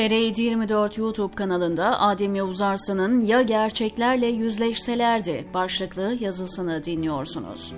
TR24 YouTube kanalında Adem Yavuz Arslan'ın Ya Gerçeklerle Yüzleşselerdi başlıklı yazısını dinliyorsunuz.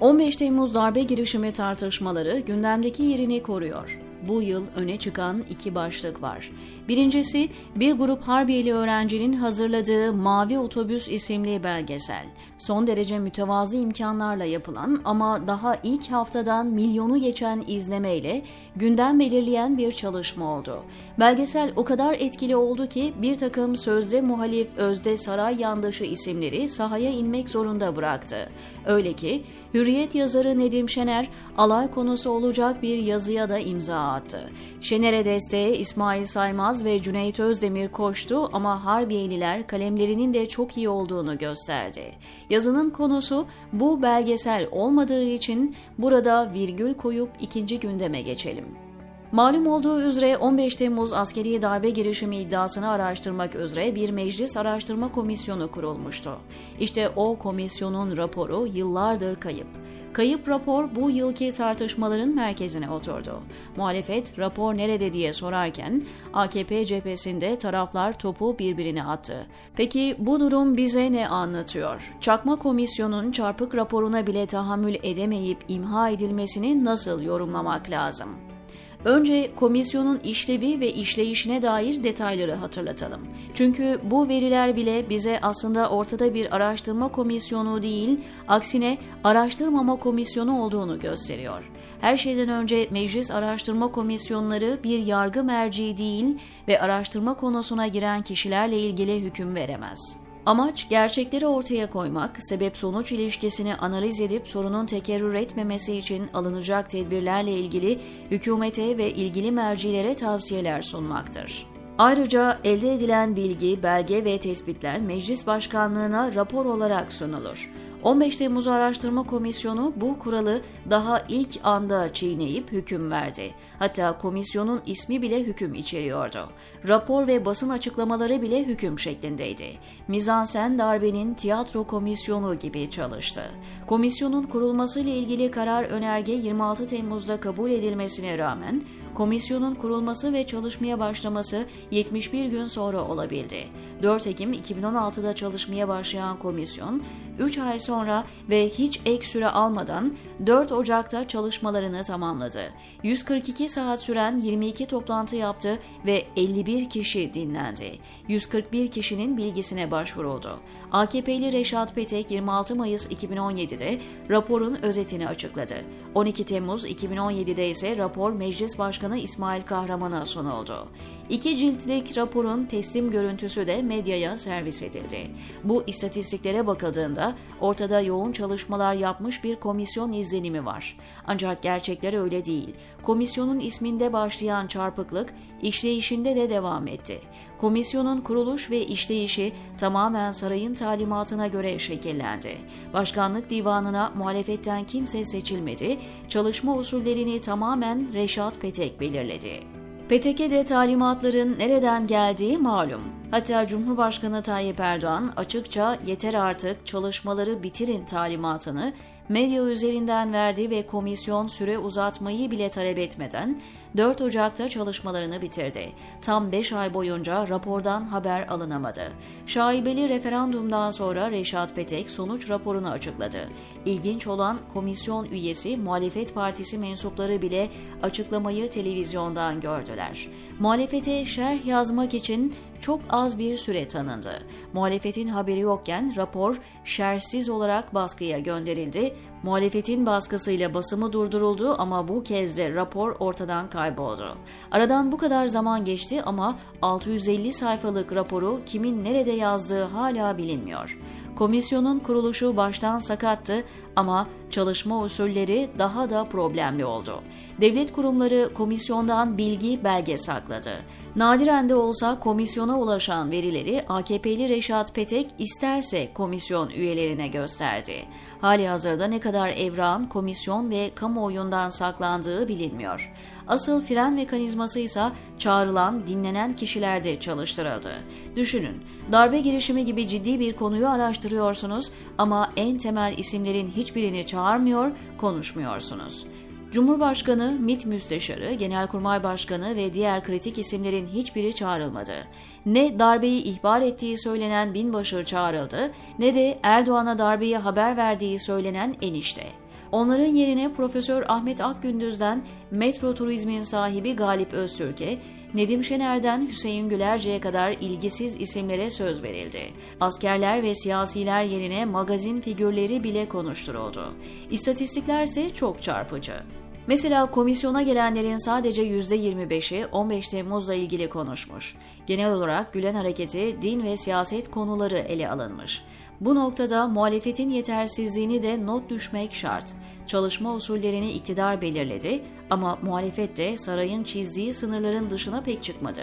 15 Temmuz darbe girişimi tartışmaları gündemdeki yerini koruyor bu yıl öne çıkan iki başlık var. Birincisi bir grup Harbiyeli öğrencinin hazırladığı Mavi Otobüs isimli belgesel. Son derece mütevazı imkanlarla yapılan ama daha ilk haftadan milyonu geçen izlemeyle gündem belirleyen bir çalışma oldu. Belgesel o kadar etkili oldu ki bir takım sözde muhalif Özde Saray yandaşı isimleri sahaya inmek zorunda bıraktı. Öyle ki Hürriyet yazarı Nedim Şener alay konusu olacak bir yazıya da imza attı. Şener'e desteğe İsmail Saymaz ve Cüneyt Özdemir koştu ama Harbiyeliler kalemlerinin de çok iyi olduğunu gösterdi. Yazının konusu bu belgesel olmadığı için burada virgül koyup ikinci gündeme geçelim. Malum olduğu üzere 15 Temmuz askeri darbe girişimi iddiasını araştırmak üzere bir meclis araştırma komisyonu kurulmuştu. İşte o komisyonun raporu yıllardır kayıp. Kayıp rapor bu yılki tartışmaların merkezine oturdu. Muhalefet rapor nerede diye sorarken AKP cephesinde taraflar topu birbirine attı. Peki bu durum bize ne anlatıyor? Çakma komisyonun çarpık raporuna bile tahammül edemeyip imha edilmesini nasıl yorumlamak lazım? Önce komisyonun işlevi ve işleyişine dair detayları hatırlatalım. Çünkü bu veriler bile bize aslında ortada bir araştırma komisyonu değil, aksine araştırmama komisyonu olduğunu gösteriyor. Her şeyden önce meclis araştırma komisyonları bir yargı merci değil ve araştırma konusuna giren kişilerle ilgili hüküm veremez. Amaç gerçekleri ortaya koymak, sebep-sonuç ilişkisini analiz edip sorunun tekerrür etmemesi için alınacak tedbirlerle ilgili hükümete ve ilgili mercilere tavsiyeler sunmaktır. Ayrıca elde edilen bilgi, belge ve tespitler meclis başkanlığına rapor olarak sunulur. 15 Temmuz Araştırma Komisyonu bu kuralı daha ilk anda çiğneyip hüküm verdi. Hatta komisyonun ismi bile hüküm içeriyordu. Rapor ve basın açıklamaları bile hüküm şeklindeydi. Mizansen darbenin tiyatro komisyonu gibi çalıştı. Komisyonun kurulmasıyla ilgili karar önerge 26 Temmuz'da kabul edilmesine rağmen komisyonun kurulması ve çalışmaya başlaması 71 gün sonra olabildi. 4 Ekim 2016'da çalışmaya başlayan komisyon 3 ay sonra ve hiç ek süre almadan 4 Ocak'ta çalışmalarını tamamladı. 142 saat süren 22 toplantı yaptı ve 51 kişi dinlendi. 141 kişinin bilgisine başvuruldu. AKP'li Reşat Petek 26 Mayıs 2017'de raporun özetini açıkladı. 12 Temmuz 2017'de ise rapor Meclis Başkanı İsmail Kahraman'a sunuldu. İki ciltlik raporun teslim görüntüsü de medyaya servis edildi. Bu istatistiklere bakıldığında ortada yoğun çalışmalar yapmış bir komisyon izlenimi var. Ancak gerçekler öyle değil. Komisyonun isminde başlayan çarpıklık işleyişinde de devam etti. Komisyonun kuruluş ve işleyişi tamamen sarayın talimatına göre şekillendi. Başkanlık divanına muhalefetten kimse seçilmedi, çalışma usullerini tamamen Reşat Petek belirledi. PTK'de talimatların nereden geldiği malum. Hatta Cumhurbaşkanı Tayyip Erdoğan açıkça yeter artık çalışmaları bitirin talimatını medya üzerinden verdi ve komisyon süre uzatmayı bile talep etmeden 4 Ocak'ta çalışmalarını bitirdi. Tam 5 ay boyunca rapordan haber alınamadı. Şaibeli referandumdan sonra Reşat Petek sonuç raporunu açıkladı. İlginç olan komisyon üyesi muhalefet partisi mensupları bile açıklamayı televizyondan gördüler. Muhalefete şerh yazmak için çok az bir süre tanındı. Muhalefetin haberi yokken rapor şersiz olarak baskıya gönderildi. Muhalefetin baskısıyla basımı durduruldu ama bu kez de rapor ortadan kayboldu. Aradan bu kadar zaman geçti ama 650 sayfalık raporu kimin nerede yazdığı hala bilinmiyor. Komisyonun kuruluşu baştan sakattı ama çalışma usulleri daha da problemli oldu. Devlet kurumları komisyondan bilgi belge sakladı. Nadiren de olsa komisyona ulaşan verileri AKP'li Reşat Petek isterse komisyon üyelerine gösterdi. Hali hazırda ne kadar evran, komisyon ve kamuoyundan saklandığı bilinmiyor. Asıl fren mekanizması ise çağrılan, dinlenen kişilerde çalıştırıldı. Düşünün, darbe girişimi gibi ciddi bir konuyu araştırıyorsunuz ama en temel isimlerin hiçbirini çağırmıyor, konuşmuyorsunuz. Cumhurbaşkanı, MİT Müsteşarı, Genelkurmay Başkanı ve diğer kritik isimlerin hiçbiri çağrılmadı. Ne darbeyi ihbar ettiği söylenen binbaşı çağrıldı ne de Erdoğan'a darbeyi haber verdiği söylenen enişte. Onların yerine Profesör Ahmet Akgündüz'den Metro Turizm'in sahibi Galip Öztürk'e, Nedim Şener'den Hüseyin Gülerce'ye kadar ilgisiz isimlere söz verildi. Askerler ve siyasiler yerine magazin figürleri bile konuşturuldu. İstatistikler ise çok çarpıcı. Mesela komisyona gelenlerin sadece %25'i 15 Temmuz'la ilgili konuşmuş. Genel olarak Gülen hareketi, din ve siyaset konuları ele alınmış. Bu noktada muhalefetin yetersizliğini de not düşmek şart. Çalışma usullerini iktidar belirledi ama muhalefet de sarayın çizdiği sınırların dışına pek çıkmadı.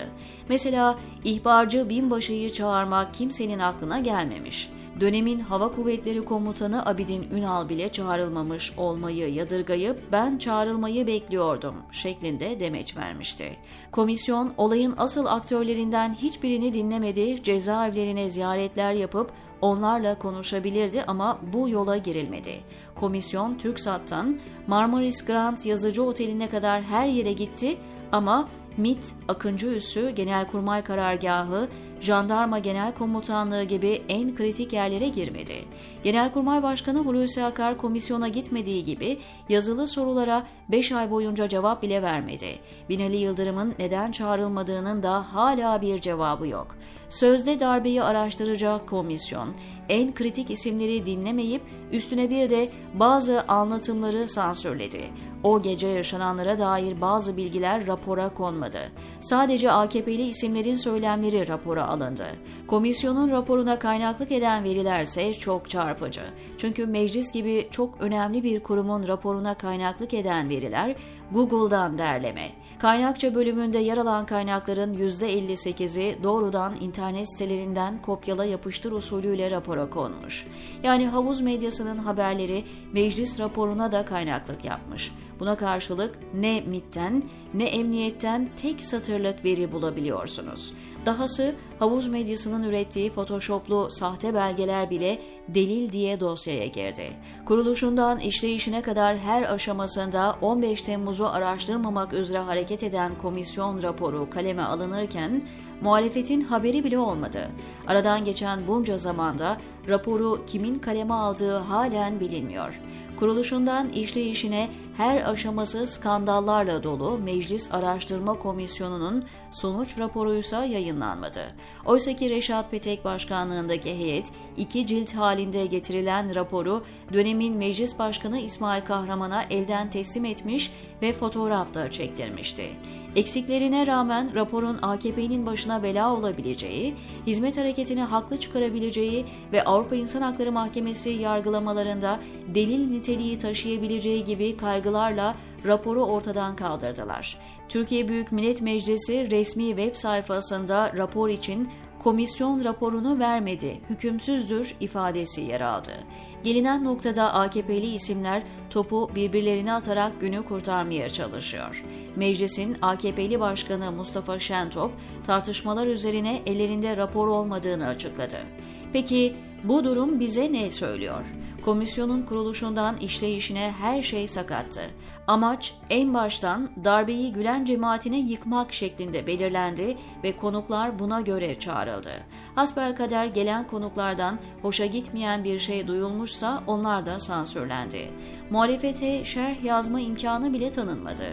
Mesela ihbarcı binbaşıyı çağırmak kimsenin aklına gelmemiş dönemin Hava Kuvvetleri Komutanı Abidin Ünal bile çağrılmamış olmayı yadırgayıp ben çağrılmayı bekliyordum şeklinde demeç vermişti. Komisyon olayın asıl aktörlerinden hiçbirini dinlemedi, cezaevlerine ziyaretler yapıp onlarla konuşabilirdi ama bu yola girilmedi. Komisyon TürkSat'tan Marmaris Grand Yazıcı Oteli'ne kadar her yere gitti ama MIT, Akıncı Üssü, Genelkurmay Karargahı, Jandarma Genel Komutanlığı gibi en kritik yerlere girmedi. Genelkurmay Başkanı Hulusi Akar komisyona gitmediği gibi yazılı sorulara 5 ay boyunca cevap bile vermedi. Binali Yıldırım'ın neden çağrılmadığının da hala bir cevabı yok. Sözde darbeyi araştıracak komisyon en kritik isimleri dinlemeyip üstüne bir de bazı anlatımları sansürledi. O gece yaşananlara dair bazı bilgiler rapora konmadı. Sadece AKP'li isimlerin söylemleri rapora alındı. Komisyonun raporuna kaynaklık eden veriler ise çok çarpıcı. Çünkü meclis gibi çok önemli bir kurumun raporuna kaynaklık eden veriler Google'dan derleme. Kaynakça bölümünde yer alan kaynakların %58'i doğrudan internet sitelerinden kopyala yapıştır usulüyle rapora konmuş. Yani havuz medyasının haberleri meclis raporuna da kaynaklık yapmış. Buna karşılık ne MIT'ten ne emniyetten tek satırlık veri bulabiliyorsunuz. Dahası havuz medyasının ürettiği photoshoplu sahte belgeler bile delil diye dosyaya girdi. Kuruluşundan işleyişine kadar her aşamasında 15 Temmuz'u araştırmamak üzere hareket eden komisyon raporu kaleme alınırken muhalefetin haberi bile olmadı. Aradan geçen bunca zamanda raporu kimin kaleme aldığı halen bilinmiyor. Kuruluşundan işleyişine her aşaması skandallarla dolu Meclis Araştırma Komisyonu'nun sonuç raporuysa yayınlanmadı. Oysa ki Reşat Petek başkanlığındaki heyet iki cilt halinde getirilen raporu dönemin Meclis Başkanı İsmail Kahraman'a elden teslim etmiş ve fotoğraf da çektirmişti. Eksiklerine rağmen raporun AKP'nin başına bela olabileceği, hizmet hareketini haklı çıkarabileceği ve Avrupa İnsan Hakları Mahkemesi yargılamalarında delil niteliği taşıyabileceği gibi kaygılarla raporu ortadan kaldırdılar. Türkiye Büyük Millet Meclisi resmi web sayfasında rapor için komisyon raporunu vermedi, hükümsüzdür ifadesi yer aldı. Gelinen noktada AKP'li isimler topu birbirlerine atarak günü kurtarmaya çalışıyor. Meclisin AKP'li Başkanı Mustafa Şentop tartışmalar üzerine ellerinde rapor olmadığını açıkladı. Peki bu durum bize ne söylüyor? Komisyonun kuruluşundan işleyişine her şey sakattı. Amaç en baştan darbeyi Gülen cemaatine yıkmak şeklinde belirlendi ve konuklar buna göre çağrıldı. Hasbelkader gelen konuklardan hoşa gitmeyen bir şey duyulmuşsa onlar da sansürlendi. Muhalefete şerh yazma imkanı bile tanınmadı.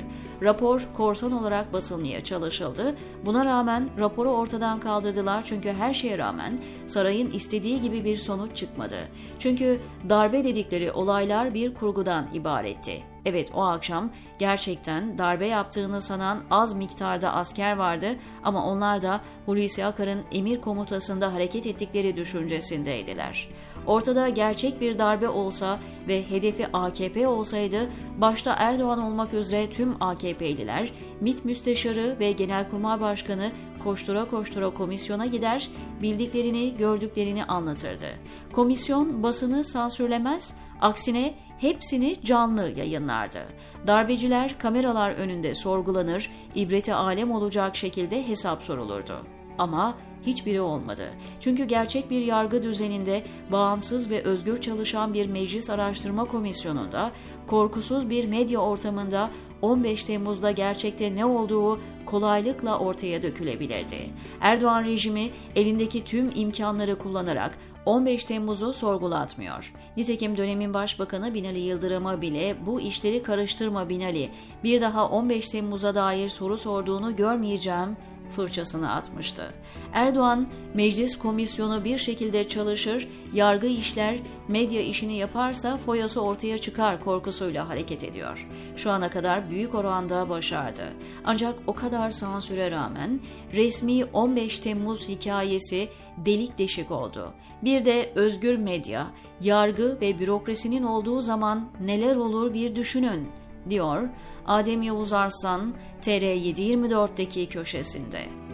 Rapor korsan olarak basılmaya çalışıldı. Buna rağmen raporu ortadan kaldırdılar çünkü her şeye rağmen sarayın istediği gibi bir sonuç çıkmadı. Çünkü darbe dedikleri olaylar bir kurgudan ibaretti. Evet o akşam gerçekten darbe yaptığını sanan az miktarda asker vardı ama onlar da Hulusi Akar'ın emir komutasında hareket ettikleri düşüncesindeydiler. Ortada gerçek bir darbe olsa ve hedefi AKP olsaydı başta Erdoğan olmak üzere tüm AKP'liler, MİT Müsteşarı ve Genelkurmay Başkanı koştura koştura komisyona gider, bildiklerini, gördüklerini anlatırdı. Komisyon basını sansürlemez, aksine hepsini canlı yayınlardı. Darbeciler kameralar önünde sorgulanır, ibreti alem olacak şekilde hesap sorulurdu. Ama hiçbiri olmadı. Çünkü gerçek bir yargı düzeninde bağımsız ve özgür çalışan bir meclis araştırma komisyonunda, korkusuz bir medya ortamında 15 Temmuz'da gerçekte ne olduğu kolaylıkla ortaya dökülebilirdi. Erdoğan rejimi elindeki tüm imkanları kullanarak 15 Temmuz'u sorgulatmıyor. Nitekim dönemin başbakanı Binali Yıldırım'a bile bu işleri karıştırma Binali, bir daha 15 Temmuz'a dair soru sorduğunu görmeyeceğim fırçasını atmıştı. Erdoğan, meclis komisyonu bir şekilde çalışır, yargı işler, medya işini yaparsa foyası ortaya çıkar korkusuyla hareket ediyor. Şu ana kadar büyük oranda başardı. Ancak o kadar sansüre rağmen resmi 15 Temmuz hikayesi delik deşik oldu. Bir de özgür medya, yargı ve bürokrasinin olduğu zaman neler olur bir düşünün diyor Adem Yavuz Arslan TR724'deki köşesinde.